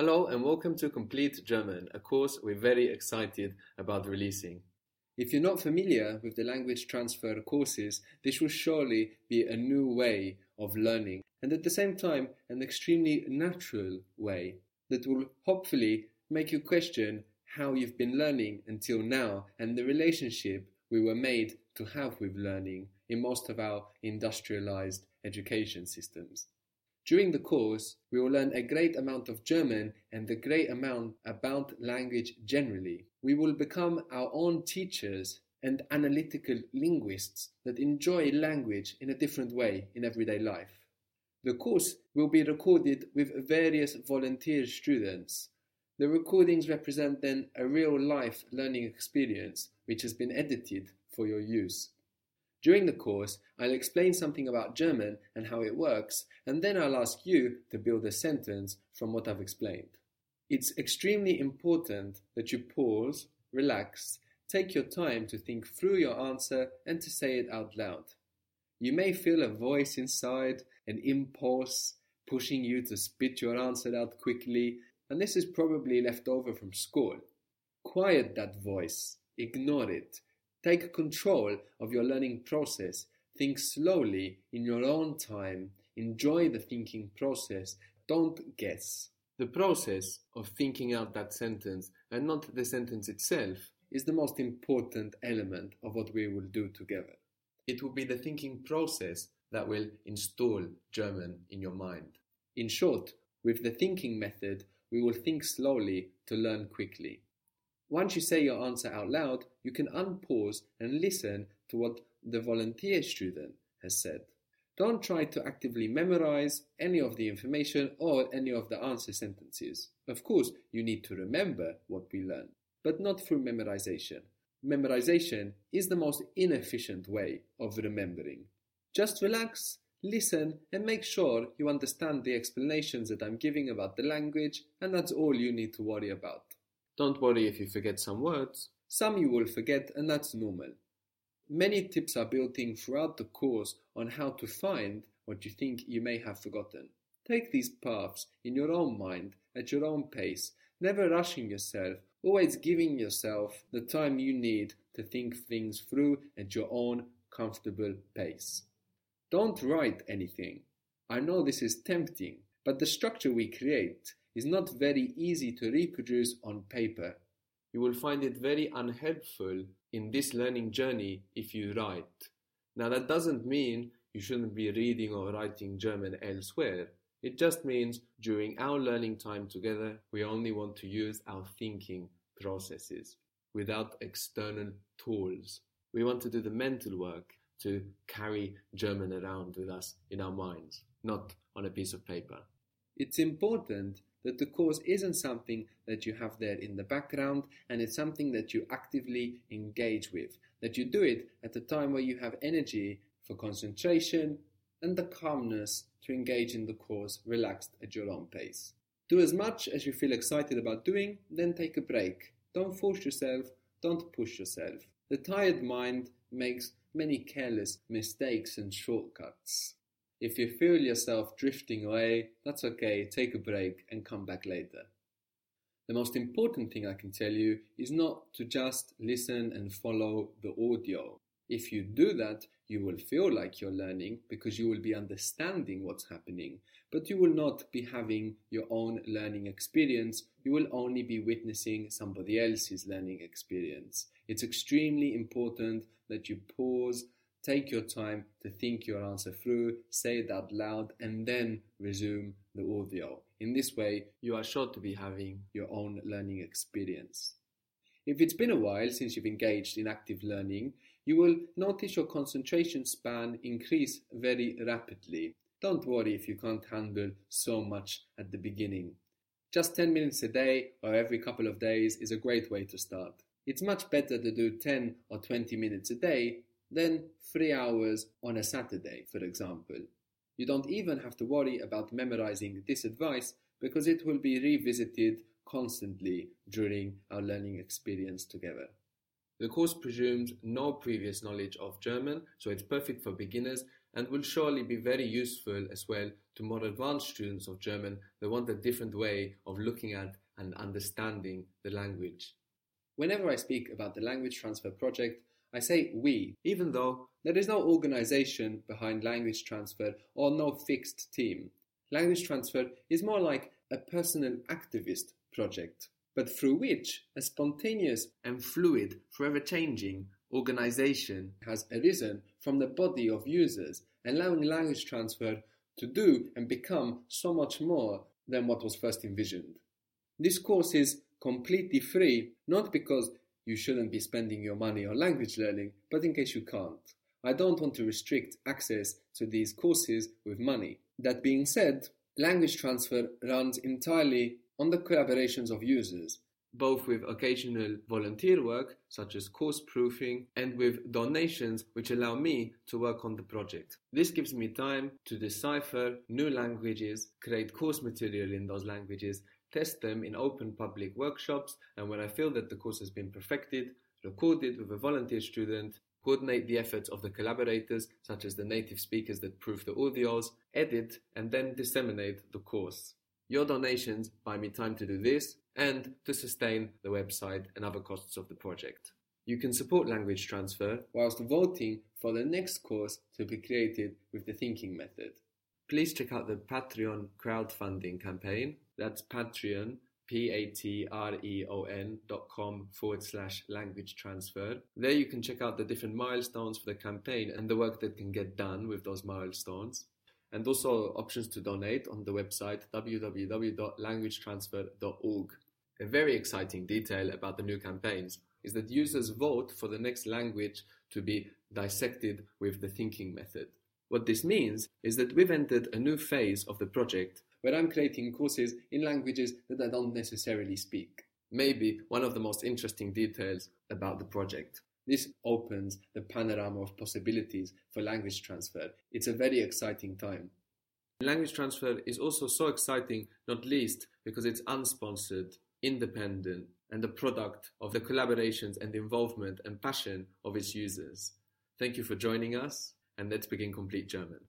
Hello and welcome to Complete German, a course we're very excited about releasing. If you're not familiar with the language transfer courses, this will surely be a new way of learning and at the same time an extremely natural way that will hopefully make you question how you've been learning until now and the relationship we were made to have with learning in most of our industrialized education systems. During the course, we will learn a great amount of German and a great amount about language generally. We will become our own teachers and analytical linguists that enjoy language in a different way in everyday life. The course will be recorded with various volunteer students. The recordings represent then a real life learning experience which has been edited for your use. During the course, I'll explain something about German and how it works, and then I'll ask you to build a sentence from what I've explained. It's extremely important that you pause, relax, take your time to think through your answer and to say it out loud. You may feel a voice inside, an impulse pushing you to spit your answer out quickly, and this is probably left over from school. Quiet that voice, ignore it, Take control of your learning process. Think slowly in your own time. Enjoy the thinking process. Don't guess. The process of thinking out that sentence and not the sentence itself is the most important element of what we will do together. It will be the thinking process that will install German in your mind. In short, with the thinking method, we will think slowly to learn quickly. Once you say your answer out loud, you can unpause and listen to what the volunteer student has said. Don't try to actively memorize any of the information or any of the answer sentences. Of course, you need to remember what we learn, but not through memorization. Memorization is the most inefficient way of remembering. Just relax, listen, and make sure you understand the explanations that I'm giving about the language, and that's all you need to worry about. Don't worry if you forget some words. Some you will forget and that's normal. Many tips are built in throughout the course on how to find what you think you may have forgotten. Take these paths in your own mind at your own pace, never rushing yourself, always giving yourself the time you need to think things through at your own comfortable pace. Don't write anything. I know this is tempting, but the structure we create is not very easy to reproduce on paper. You will find it very unhelpful in this learning journey if you write. Now, that doesn't mean you shouldn't be reading or writing German elsewhere. It just means during our learning time together, we only want to use our thinking processes without external tools. We want to do the mental work to carry German around with us in our minds, not on a piece of paper. It's important that the course isn't something that you have there in the background and it's something that you actively engage with, that you do it at a time where you have energy for concentration and the calmness to engage in the course relaxed at your own pace. Do as much as you feel excited about doing, then take a break. Don't force yourself, don't push yourself. The tired mind makes many careless mistakes and shortcuts. If you feel yourself drifting away, that's okay, take a break and come back later. The most important thing I can tell you is not to just listen and follow the audio. If you do that, you will feel like you're learning because you will be understanding what's happening, but you will not be having your own learning experience. You will only be witnessing somebody else's learning experience. It's extremely important that you pause Take your time to think your answer through, say it out loud, and then resume the audio. In this way, you are sure to be having your own learning experience. If it's been a while since you've engaged in active learning, you will notice your concentration span increase very rapidly. Don't worry if you can't handle so much at the beginning. Just 10 minutes a day or every couple of days is a great way to start. It's much better to do 10 or 20 minutes a day then three hours on a Saturday, for example. You don't even have to worry about memorizing this advice because it will be revisited constantly during our learning experience together. The course presumes no previous knowledge of German, so it's perfect for beginners and will surely be very useful as well to more advanced students of German that want a different way of looking at and understanding the language. Whenever I speak about the language transfer project, I say we, even though there is no organization behind language transfer or no fixed team. Language transfer is more like a personal activist project, but through which a spontaneous and fluid, forever changing organization has arisen from the body of users, allowing language transfer to do and become so much more than what was first envisioned. This course is completely free, not because you shouldn't be spending your money on language learning, but in case you can't. I don't want to restrict access to these courses with money. That being said, language transfer runs entirely on the collaborations of users, both with occasional volunteer work, such as course proofing, and with donations which allow me to work on the project. This gives me time to decipher new languages, create course material in those languages, test them in open public workshops, and when I feel that the course has been perfected, record it with a volunteer student, coordinate the efforts of the collaborators, such as the native speakers that proof the audios, edit, and then disseminate the course. Your donations buy me time to do this and to sustain the website and other costs of the project. You can support language transfer whilst voting for the next course to be created with the thinking method. Please check out the Patreon crowdfunding campaign. That's Patreon, P-A-T-R-E-O-N dot com forward slash language transfer. There you can check out the different milestones for the campaign and the work that can get done with those milestones and also options to donate on the website www.languagetransfer.org. A very exciting detail about the new campaigns is that users vote for the next language to be dissected with the thinking method. What this means is that we've entered a new phase of the project where I'm creating courses in languages that I don't necessarily speak. Maybe one of the most interesting details about the project. This opens the panorama of possibilities for language transfer. It's a very exciting time. Language transfer is also so exciting, not least because it's unsponsored, independent, and a product of the collaborations and involvement and passion of its users. Thank you for joining us, and let's begin Complete German.